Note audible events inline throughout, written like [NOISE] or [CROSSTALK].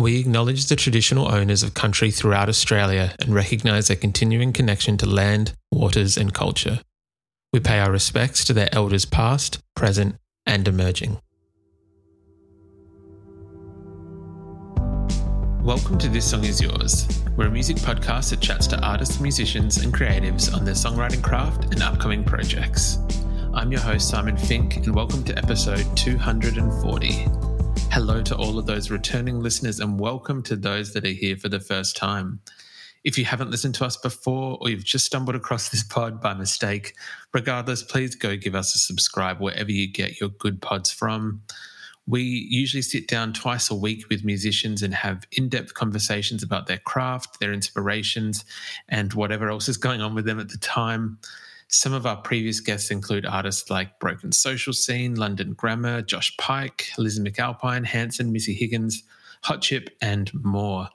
We acknowledge the traditional owners of country throughout Australia and recognise their continuing connection to land, waters, and culture. We pay our respects to their elders past, present, and emerging. Welcome to This Song Is Yours. We're a music podcast that chats to artists, musicians, and creatives on their songwriting craft and upcoming projects. I'm your host, Simon Fink, and welcome to episode 240. Hello to all of those returning listeners, and welcome to those that are here for the first time. If you haven't listened to us before or you've just stumbled across this pod by mistake, regardless, please go give us a subscribe wherever you get your good pods from. We usually sit down twice a week with musicians and have in depth conversations about their craft, their inspirations, and whatever else is going on with them at the time. Some of our previous guests include artists like Broken Social Scene, London Grammar, Josh Pike, Liz McAlpine, Hanson, Missy Higgins, Hot Chip, and more.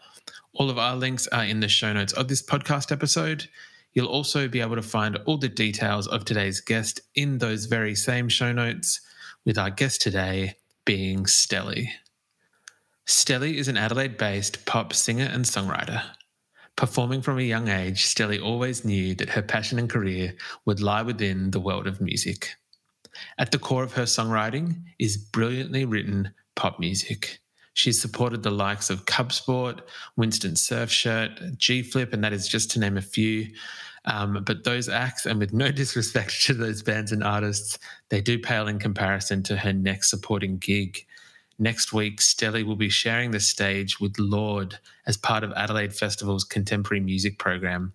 All of our links are in the show notes of this podcast episode. You'll also be able to find all the details of today's guest in those very same show notes, with our guest today being Stelly. Stelly is an Adelaide based pop singer and songwriter. Performing from a young age, Stelly always knew that her passion and career would lie within the world of music. At the core of her songwriting is brilliantly written pop music. She's supported the likes of Cub Sport, Winston Surfshirt, G Flip, and that is just to name a few. Um, but those acts, and with no [LAUGHS] disrespect to those bands and artists, they do pale in comparison to her next supporting gig. Next week, Stelly will be sharing the stage with Lorde as part of Adelaide Festival's contemporary music program,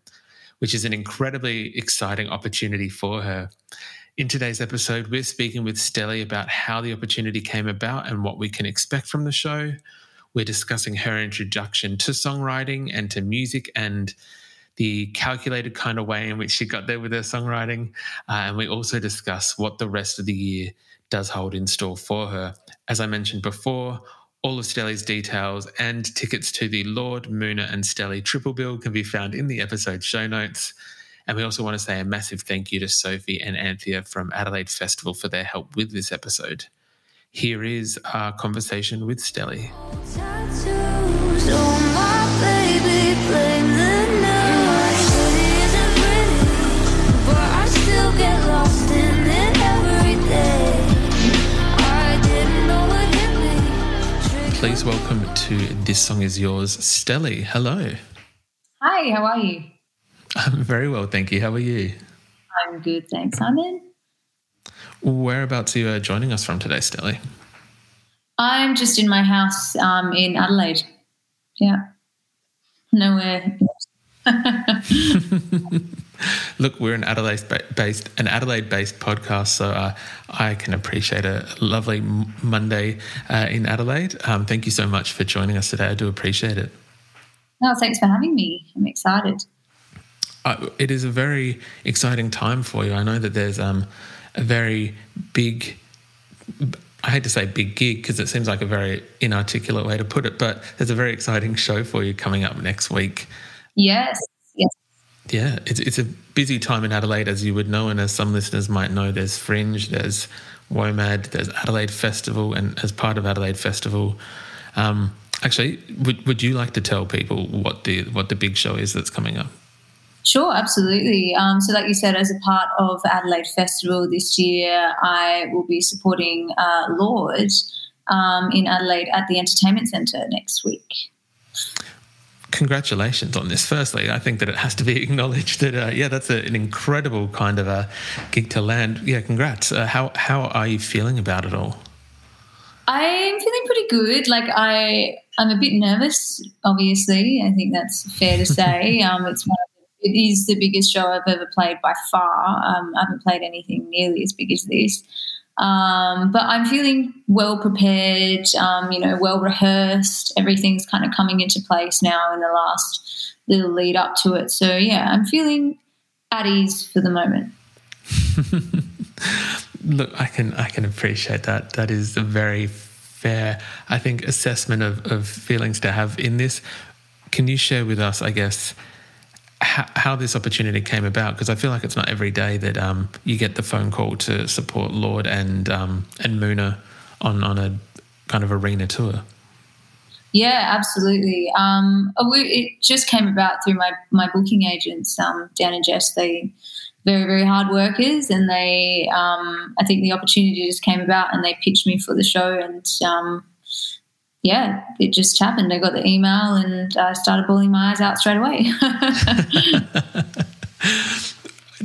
which is an incredibly exciting opportunity for her. In today's episode, we're speaking with Stelly about how the opportunity came about and what we can expect from the show. We're discussing her introduction to songwriting and to music and the calculated kind of way in which she got there with her songwriting. Uh, and we also discuss what the rest of the year does hold in store for her. As I mentioned before, all of Stelly's details and tickets to the Lorde, Muna, and Stelly triple bill can be found in the episode show notes. And we also want to say a massive thank you to Sophie and Anthea from Adelaide Festival for their help with this episode. Here is our conversation with Stelly. Please welcome to This Song Is Yours, Stelly. Hello. Hi, how are you? I'm very well, thank you. How are you? I'm good, thanks, Simon. Whereabouts are you uh, joining us from today, Stelly? I'm just in my house um, in Adelaide. Yeah. Nowhere. [LAUGHS] [LAUGHS] [LAUGHS] Look, we're an Adelaide-based an Adelaide based podcast, so uh, I can appreciate a lovely Monday uh, in Adelaide. Um, thank you so much for joining us today. I do appreciate it. no, thanks for having me. I'm excited. Uh, it is a very exciting time for you. I know that there's um, a very big. I hate to say big gig because it seems like a very inarticulate way to put it, but there's a very exciting show for you coming up next week. Yes. Yeah, it's it's a busy time in Adelaide, as you would know, and as some listeners might know, there's Fringe, there's WOMAD, there's Adelaide Festival, and as part of Adelaide Festival, um, actually, would would you like to tell people what the what the big show is that's coming up? Sure, absolutely. Um, so, like you said, as a part of Adelaide Festival this year, I will be supporting uh, Lorde um, in Adelaide at the Entertainment Centre next week. Congratulations on this. Firstly, I think that it has to be [LAUGHS] acknowledged that uh, yeah, that's a, an incredible kind of a gig to land. Yeah, congrats. Uh, how how are you feeling about it all? I'm feeling pretty good. Like I, I'm a bit nervous. Obviously, I think that's fair to [LAUGHS] say. um, it's one of the, it is the biggest show I've ever played by far. Um, I haven't played anything nearly as big as this. Um, but I'm feeling well prepared, um, you know, well rehearsed. Everything's kind of coming into place now in the last little lead up to it. So, yeah, I'm feeling at ease for the moment. [LAUGHS] Look, I can I can appreciate that. That is a very fair, I think, assessment of, of feelings to have in this. Can you share with us, I guess, how, how this opportunity came about? Because I feel like it's not every day that um, you get the phone call to support Lorde and um, and Muna on on a kind of arena tour. Yeah, absolutely. Um, it just came about through my my booking agents, um, Dan and Jess. They very very hard workers, and they um, I think the opportunity just came about, and they pitched me for the show, and um, yeah, it just happened. I got the email, and I started bawling my eyes out straight away. [LAUGHS]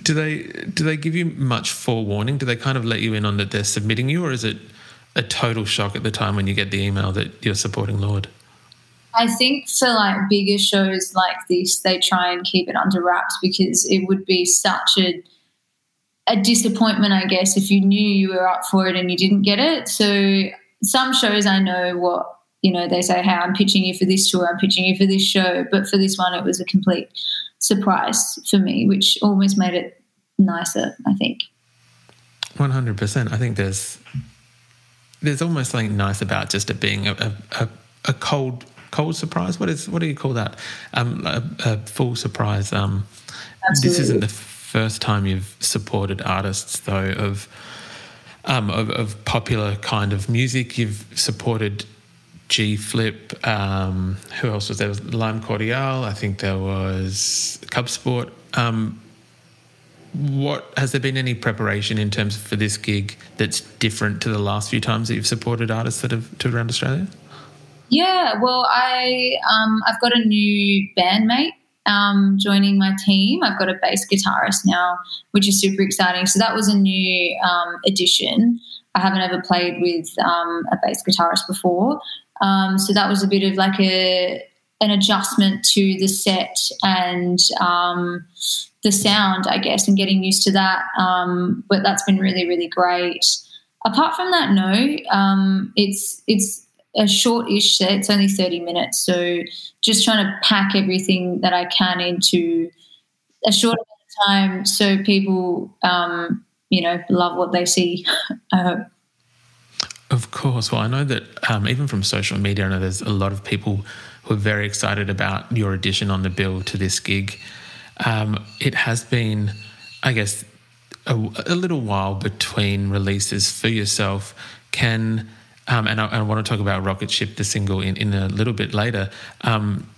do they do they give you much forewarning? Do they kind of let you in on that they're submitting you, or is it a total shock at the time when you get the email that you're supporting Lorde? I think for like bigger shows like this, they try and keep it under wraps because it would be such a a disappointment, I guess, if you knew you were up for it and you didn't get it. So some shows I know what you know they say, "Hey, I'm pitching you for this tour. I'm pitching you for this show," but for this one, it was a complete surprise for me, which almost made it nicer. I think. One hundred percent. I think there's there's almost something nice about just it being a, a, a cold cold surprise. What is what do you call that? Um, a, a full surprise. Um, this isn't the first time you've supported artists though of, um, of of popular kind of music. You've supported G Flip. Um, who else was there? Was Lime Cordiale. I think there was Cub Sport. Um, what has there been any preparation in terms of for this gig that's different to the last few times that you've supported artists that have toured around Australia? Yeah, well, I um, I've got a new bandmate um, joining my team. I've got a bass guitarist now, which is super exciting. So that was a new um, addition. I haven't ever played with um, a bass guitarist before, um, so that was a bit of like a an adjustment to the set and um, the sound, I guess, and getting used to that. Um, but that's been really, really great. Apart from that, no, um, it's it's a short-ish set. It's only thirty minutes, so just trying to pack everything that I can into a short amount of time, so people, um, you know, love what they see. I [LAUGHS] hope. Of course. Well, I know that um, even from social media, I know there's a lot of people who are very excited about your addition on the bill to this gig. Um, it has been, I guess, a, a, little while between releases for yourself. Can um, and I, I, want to talk about Rocket Ship, the single, in, in a little bit later. Um,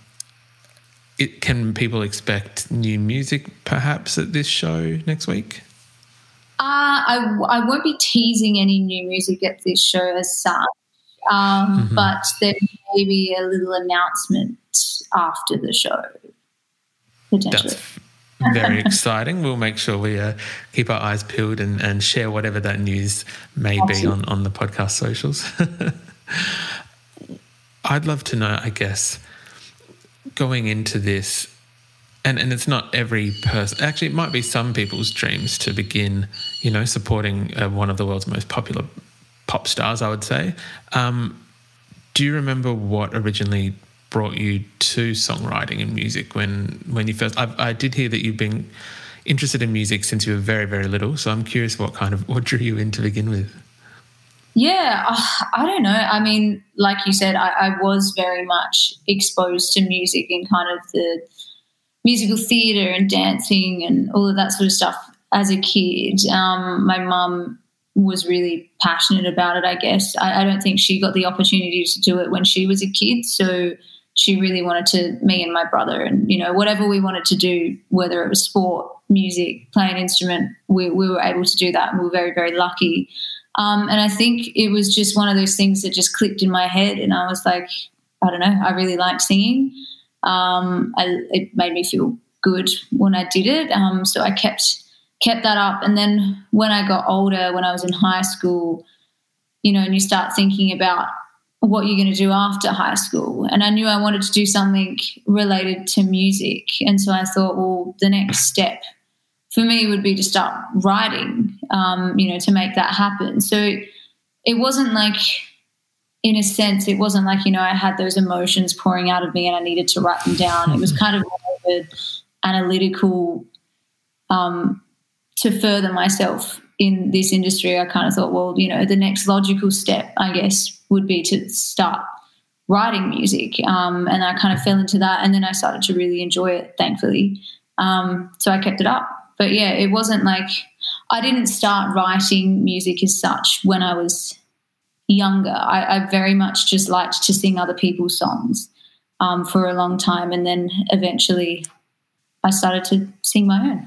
it, can people expect new music perhaps at this show next week? Uh, I, I won't be teasing any new music at this show as such, um, mm-hmm. but there may be a little announcement after the show, potentially. That's very [LAUGHS] exciting. We'll make sure we uh, keep our eyes peeled and, and share whatever that news may Absolutely. be on, on the podcast socials. [LAUGHS] I'd love to know, I guess, going into this and and it's not every person. Actually, it might be some people's dreams to begin, you know, supporting uh, one of the world's most popular pop stars. I would say. Um, do you remember what originally brought you to songwriting and music when when you first? I, I did hear that you've been interested in music since you were very very little. So I'm curious what kind of what drew you in to begin with. Yeah, uh, I don't know. I mean, like you said, I, I was very much exposed to music in kind of the musical theatre and dancing and all of that sort of stuff as a kid. Um, my mum was really passionate about it, I guess. I, I, don't think she got the opportunity to do it when she was a kid. So she really wanted to, me and my brother, and, you know, whatever we wanted to do, whether it was sport, music, play an instrument, we, we were able to do that. And we were very, very lucky. Um, and I think it was just one of those things that just clicked in my head. And I was like, I don't know, I really like singing um, I, it made me feel good when I did it. Um, so I kept kept that up. And then when I got older, when I was in high school, you know, and you start thinking about what you're going to do after high school. And I knew I wanted to do something related to music. And so I thought, well, the next step for me would be to start writing, um, you know, to make that happen. So it wasn't like, in a sense, it wasn't like, you know, I had those emotions pouring out of me and I needed to write them down. It was kind of an analytical, um, to further myself in this industry. I kind of thought, well, you know, the next logical step, I guess, would be to start writing music. Um, and I kind of fell into that. And then I started to really enjoy it, thankfully. Um, so I kept it up but yeah, it wasn't like I didn't start writing music as such when I was younger. I, I very much just liked to sing other people's songs um, for a long time, and then eventually I started to sing my own.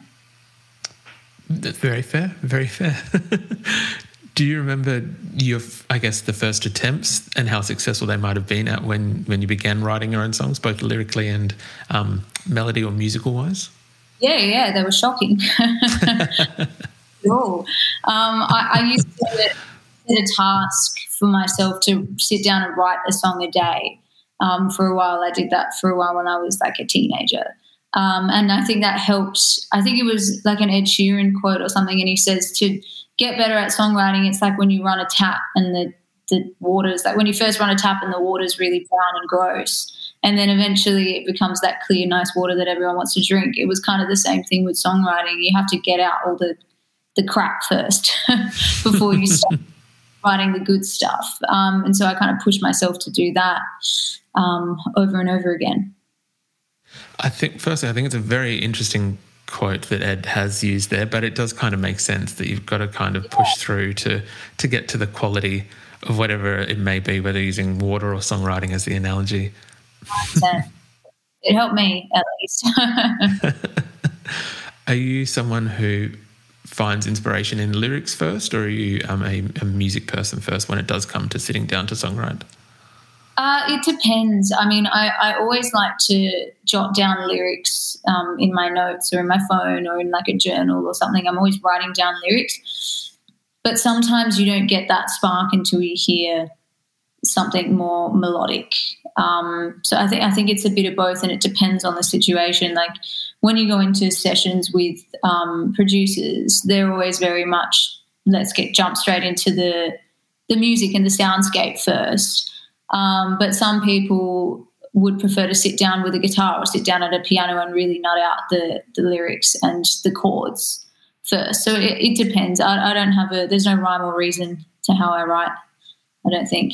That's very fair. Very fair. [LAUGHS] Do you remember your, I guess, the first attempts and how successful they might have been at when when you began writing your own songs, both lyrically and um, melody or musical wise? Yeah, yeah, they were shocking. [LAUGHS] cool. Um, I, I, used to set a task for myself to sit down and write a song a day. Um, for a while, I did that for a while when I was like a teenager. Um, and I think that helped. I think it was like an Ed Sheeran quote or something, and he says to get better at songwriting, it's like when you run a tap and the the water's like when you first run a tap and the water's really brown and gross and then eventually it becomes that clear nice water that everyone wants to drink. It was kind of the same thing with songwriting. You have to get out all the the crap first [LAUGHS] before you start [LAUGHS] writing the good stuff. Um, and so i kind of pushed myself to do that um, over and over again i think firstly i think it's a very interesting quote that ed has used there but it does kind of make sense that you've got to kind of push through to to get to the quality of whatever it may be whether using water or songwriting as the analogy it helped me at least. [LAUGHS] are you someone who finds inspiration in lyrics first, or are you um, a, a, music person first when it does come to sitting down to songwrite? Uh, it depends. I mean, I, I, always like to jot down lyrics um, in my notes or in my phone or in like a journal or something. I'm always writing down lyrics. But sometimes you don't get that spark until you hear something more melodic. Um, so I think I think it's a bit of both, and it depends on the situation. Like when you go into sessions with um, producers, they're always very much let's get jump straight into the the music and the soundscape first. Um, but some people would prefer to sit down with a guitar or sit down at a piano and really nut out the the lyrics and the chords first. So it, it depends. I, I don't have a there's no rhyme or reason to how I write. I don't think.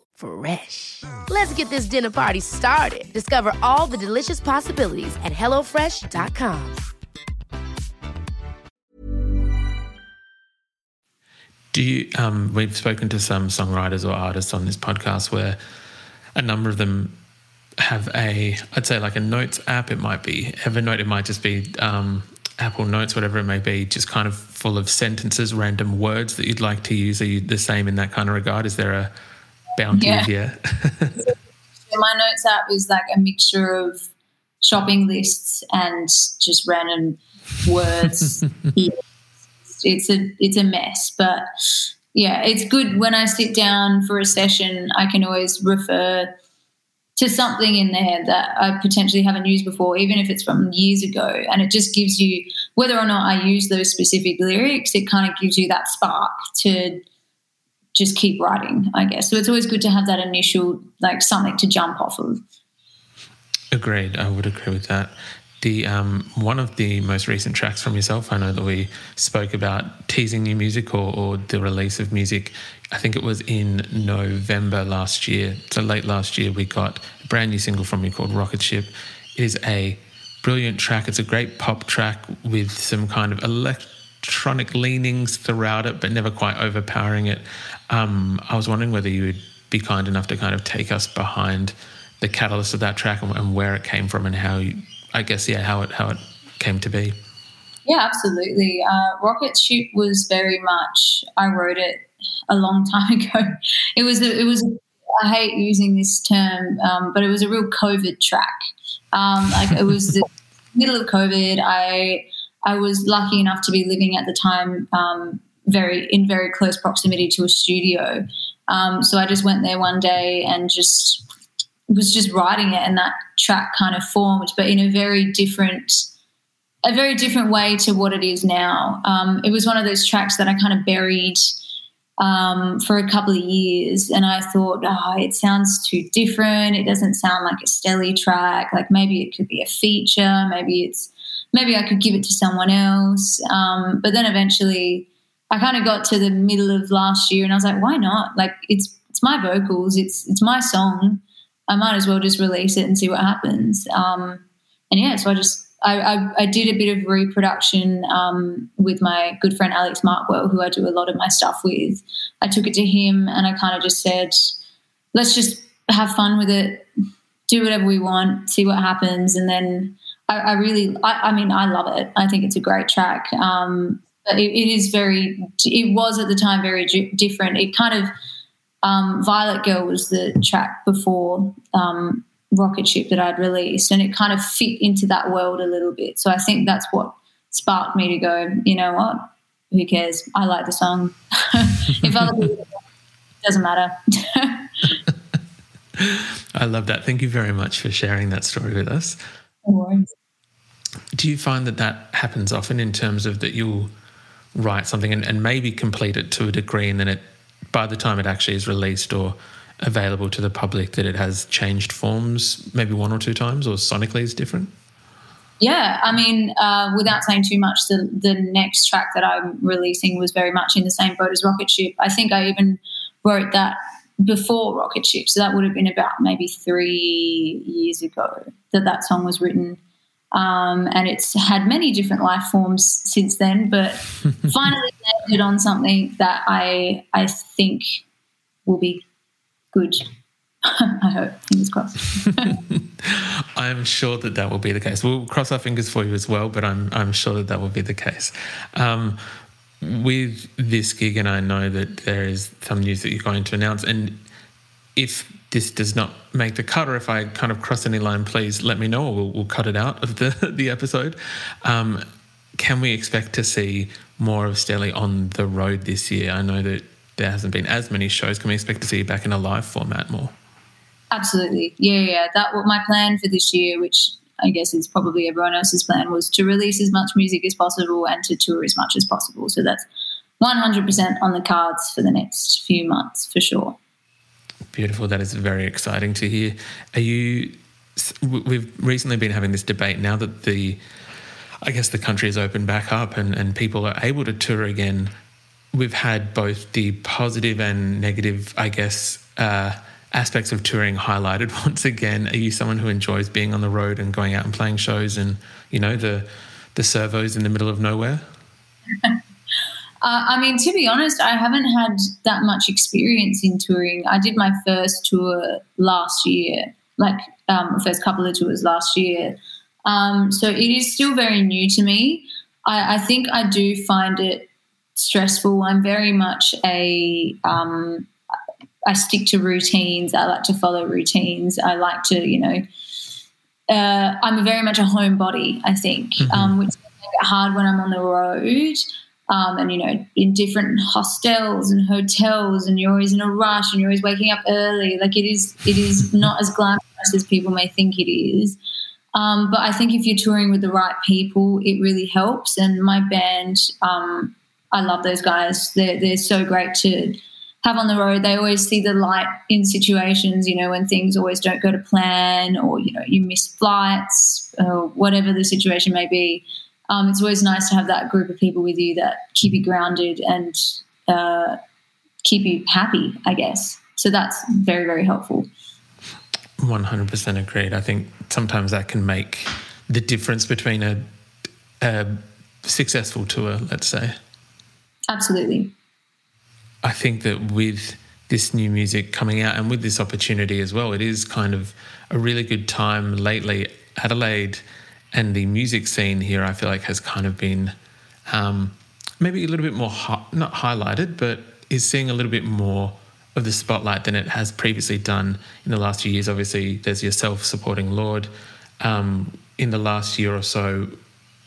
Fresh. Let's get this dinner party started. Discover all the delicious possibilities at HelloFresh.com. Do you? Um, we've spoken to some songwriters or artists on this podcast where a number of them have a, I'd say like a notes app. It might be Evernote. It might just be um, Apple Notes, whatever it may be, just kind of full of sentences, random words that you'd like to use. Are you the same in that kind of regard? Is there a bounty yeah. here. [LAUGHS] my notes app is like a mixture of shopping lists and just random words. [LAUGHS] it's a it's a mess, but yeah, it's good when I sit down for a session. I can always refer to something in there that I potentially haven't used before, even if it's from years ago. And it just gives you, whether or not I use those specific lyrics, it kind of gives you that spark to just keep writing, I guess. So it's always good to have that initial, like something to jump off of. Agreed. I would agree with that. the um, one of the most recent tracks from yourself. I know that we spoke about teasing new music or, or the release of music. I think it was in November last year. So late last year, we got a brand new single from you called Rocket Ship. It is a brilliant track. It's a great pop track with some kind of electronic leanings throughout it, but never quite overpowering it. Um, I was wondering whether you would be kind enough to kind of take us behind the catalyst of that track and, and where it came from and how you, I guess yeah how it how it came to be. Yeah, absolutely. Uh, Rocket Ship was very much. I wrote it a long [LAUGHS] time ago. It was a, it was. I hate using this term, um, but it was a real COVID track. Um, like it was the [LAUGHS] middle of COVID. I I was lucky enough to be living at the time um, very in very close proximity to a studio. Um, so I just went there one day and just was just writing it, and that track kind of formed, but in a very different a very different way to what it is now. Um, it was one of those tracks that I kind of buried um, for a couple of years, and I thought, oh, it sounds too different. It doesn't sound like a Stelly track. Like maybe it could be a feature. Maybe it's maybe I could give it to someone else. Um, but then eventually, I kind of got to the middle of last year, and I was like, why not? Like it's it's my vocals. It's it's my song. I might as well just release it and see what happens. Um, and yeah, so I just I, I, I, did a bit of reproduction um, with my good friend Alex Markwell, who I do a lot of my stuff with. I took it to him and I kind of just said, let's just have fun with it, do whatever we want, see what happens. And then I, I really, I, I, mean, I love it. I think it's a great track. Um, but it, it is very, it was at the time very different. It kind of, um, Violet Girl was the track before um, rocket ship that I'd released, and it kind of fit into that world a little bit. So I think that's what sparked me to go, you know what? Who cares? I like the song. [LAUGHS] if other people, it doesn't matter. [LAUGHS] I love that. Thank you very much for sharing that story with us. No Do you find that that happens often in terms of that you'll write something and, and maybe complete it to a degree and then it by the time it actually is released or available to the public that it has changed forms maybe one or two times or sonically is different? Yeah, I mean, uh, without saying too much, the, the next track that I'm releasing was very much in the same boat as Rocket Ship. I think I even wrote that before Rocket Ship, so that would have been about maybe three years ago that that song was written. Um, and it's had many different life forms since then, but [LAUGHS] finally landed on something that I I think will be good. [LAUGHS] I hope. Fingers crossed. [LAUGHS] I'm sure that that will be the case. We'll cross our fingers for you as well, but I'm I'm sure that that will be the case. Um, with this gig, and I know that there is some news that you're going to announce, and if this does not make the cut, or if I kind of cross any line, please let me know, or we'll, we'll cut it out of the [LAUGHS] the episode. Um, can we expect to see more of Stelly on the road this year? I know that there hasn't been as many shows. Can we expect to see you back in a live format more? Absolutely, yeah, yeah. That was my plan for this year, which I guess is probably everyone else's plan, was to release as much music as possible and to tour as much as possible. So that's 100% on the cards for the next few months for sure. Beautiful. That is very exciting to hear. Are you? We've recently been having this debate now that the, I guess the country has opened back up and, and people are able to tour again we've had both the positive and negative, I guess, uh, aspects of touring highlighted [LAUGHS] once again. Are you someone who enjoys being on the road and going out and playing shows and, you know, the, the servos in the middle of nowhere? [LAUGHS] uh, I mean, to be honest, I haven't had that much experience in touring. I did my first tour last year, like um, first couple of tours last year. Um, so it is still very new to me. I, I think I do find it stressful. I'm very much a um, I stick to routines. I like to follow routines. I like to, you know, uh, I'm very much a homebody. I think, mm-hmm. um, which makes it hard when I'm on the road. Um, and you know, in different hostels and hotels, and you're always in a rush, and you're always waking up early. Like it is, it is [LAUGHS] not as glamorous as people may think it is. Um, but I think if you're touring with the right people, it really helps. And my band, um, I love those guys. They're they're so great to have on the road, they always see the light in situations, you know, when things always don't go to plan or, you know, you miss flights or whatever the situation may be. Um, it's always nice to have that group of people with you that keep you grounded and uh, keep you happy, I guess. So that's very, very helpful. 100% agreed. I think sometimes that can make the difference between a, a successful tour, let's say. Absolutely. I think that with this new music coming out and with this opportunity as well, it is kind of a really good time lately. Adelaide and the music scene here, I feel like, has kind of been um, maybe a little bit more, hi- not highlighted, but is seeing a little bit more of the spotlight than it has previously done in the last few years. Obviously, there's yourself supporting Lorde. Um, in the last year or so,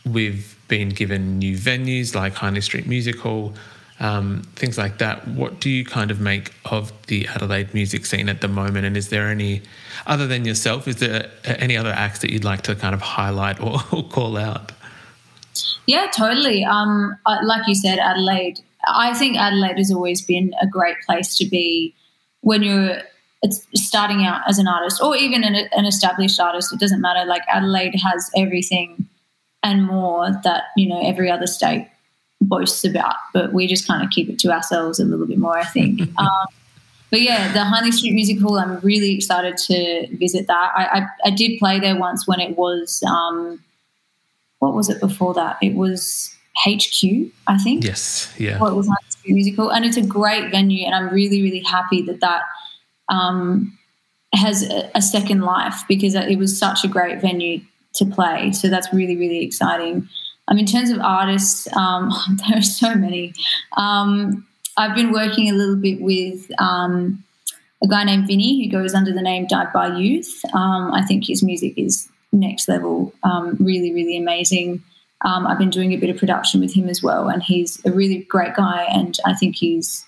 we've been given new venues like Hindley Street Music Hall, um, things like that. What do you kind of make of the Adelaide music scene at the moment? And is there any, other than yourself, is there any other acts that you'd like to kind of highlight or, [LAUGHS] or call out? Yeah, totally. Um, like you said, Adelaide. I think Adelaide has always been a great place to be when you're starting out as an artist or even an, an established artist. It doesn't matter. Like Adelaide has everything and more that you know every other state boasts about, but we just kind of keep it to ourselves a little bit more, I think. [LAUGHS] um, but yeah, the Hindley Street Music Hall, I'm really excited to visit that. I, I, I did play there once when it was, um, what was it before that? It was HQ, I think. Yes, yeah. Well, it was Hindley Street Music Hall, and it's a great venue, and I'm really, really happy that that um, has a, a second life because it was such a great venue to play. So that's really, really exciting. Um, in terms of artists, um, [LAUGHS] there are so many. Um, I've been working a little bit with um, a guy named Vinny who goes under the name Dive Bar Youth. Um, I think his music is next level, um, really, really amazing. I've been doing a bit of production with him as well, and he's a really great guy, and I think he's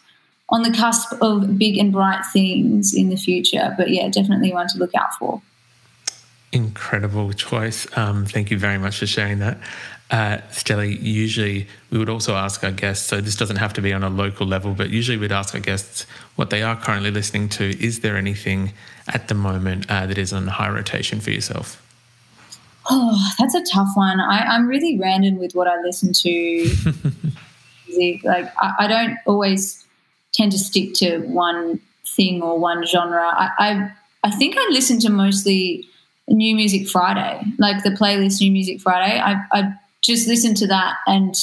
on the cusp of big and bright things in the future. But yeah, definitely one to look out for. Incredible choice. Um, thank you very much for sharing that. Uh, Stelly, usually we would also ask our guests, so this doesn't have to be on a local level, but usually we'd ask our guests what they are currently listening to. Is there anything at the moment uh, that is on high rotation for yourself? Oh, that's a tough one. I, am really random with what I listen to. [LAUGHS] like I, I, don't always tend to stick to one thing or one genre. I, I, I think I listen to mostly New Music Friday, like the playlist New Music Friday. I, I just listen to that and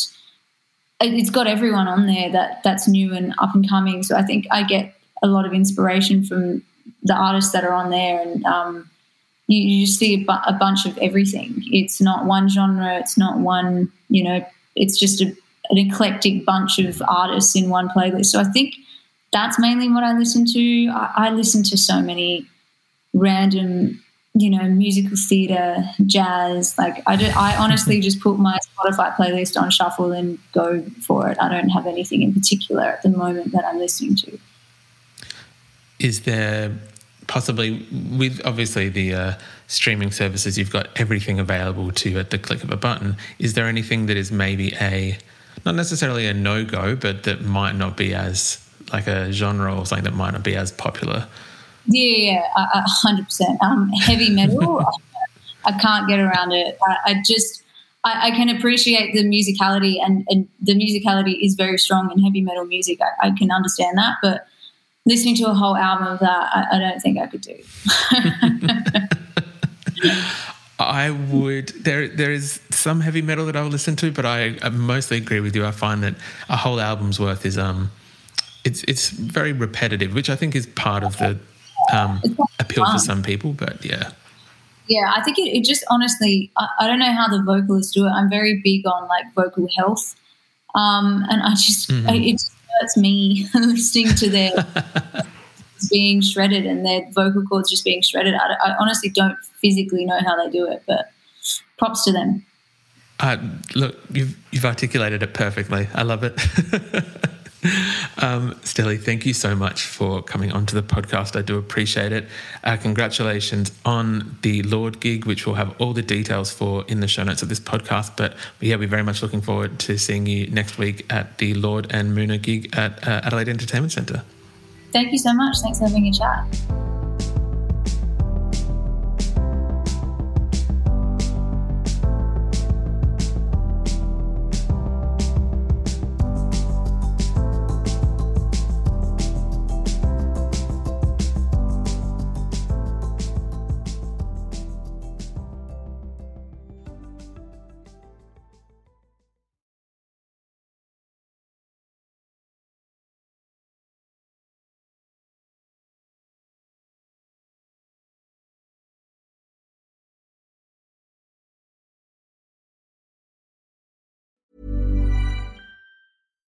it's got everyone on there that that's new and up and coming. So I think I get a lot of inspiration from the artists that are on there and um, you, you just see a, bu- a, bunch of everything. It's not one genre. It's not one, you know, it's just a, an eclectic bunch of artists in one playlist. So I think that's mainly what I listen to. I, I listen to so many random, you know, musical theatre, jazz. Like I, do, I honestly just put my Spotify playlist on shuffle and go for it. I don't have anything in particular at the moment that I'm listening to. Is there possibly with obviously the uh, streaming services you've got everything available to you at the click of a button is there anything that is maybe a not necessarily a no-go but that might not be as like a genre or something that might not be as popular yeah hundred percent um, heavy metal [LAUGHS] I can't get around it I, I just I, I, can appreciate the musicality and, and, the musicality is very strong in heavy metal music I, I can understand that but listening to a whole album of that, I, I don't think I could do. [LAUGHS] I would. There, there is some heavy metal that I will listen to, but I, I, mostly agree with you. I find that a whole album's worth is um, it's it's very repetitive, which I think is part of the um, appeal for some people. But yeah, yeah, I think it, it just honestly, I, I, don't know how the vocalists do it. I'm very big on like vocal health, um, and I just mm-hmm. I, it hurts me [LAUGHS] listening to their [LAUGHS] being shredded and their vocal cords just being shredded. I, I, honestly don't physically know how they do it, but props to them. Uh, look, you've you've articulated it perfectly. I love it. [LAUGHS] [LAUGHS] um, thank you so much for coming onto the podcast. I do appreciate it. Uh, congratulations on the Lorde gig, which we'll have all the details for in the show notes of this podcast. But yeah, we're very much looking forward to seeing you next week at the Lorde and Muna gig at uh, Adelaide Entertainment Centre. Thank you so much. Thanks for having a chat.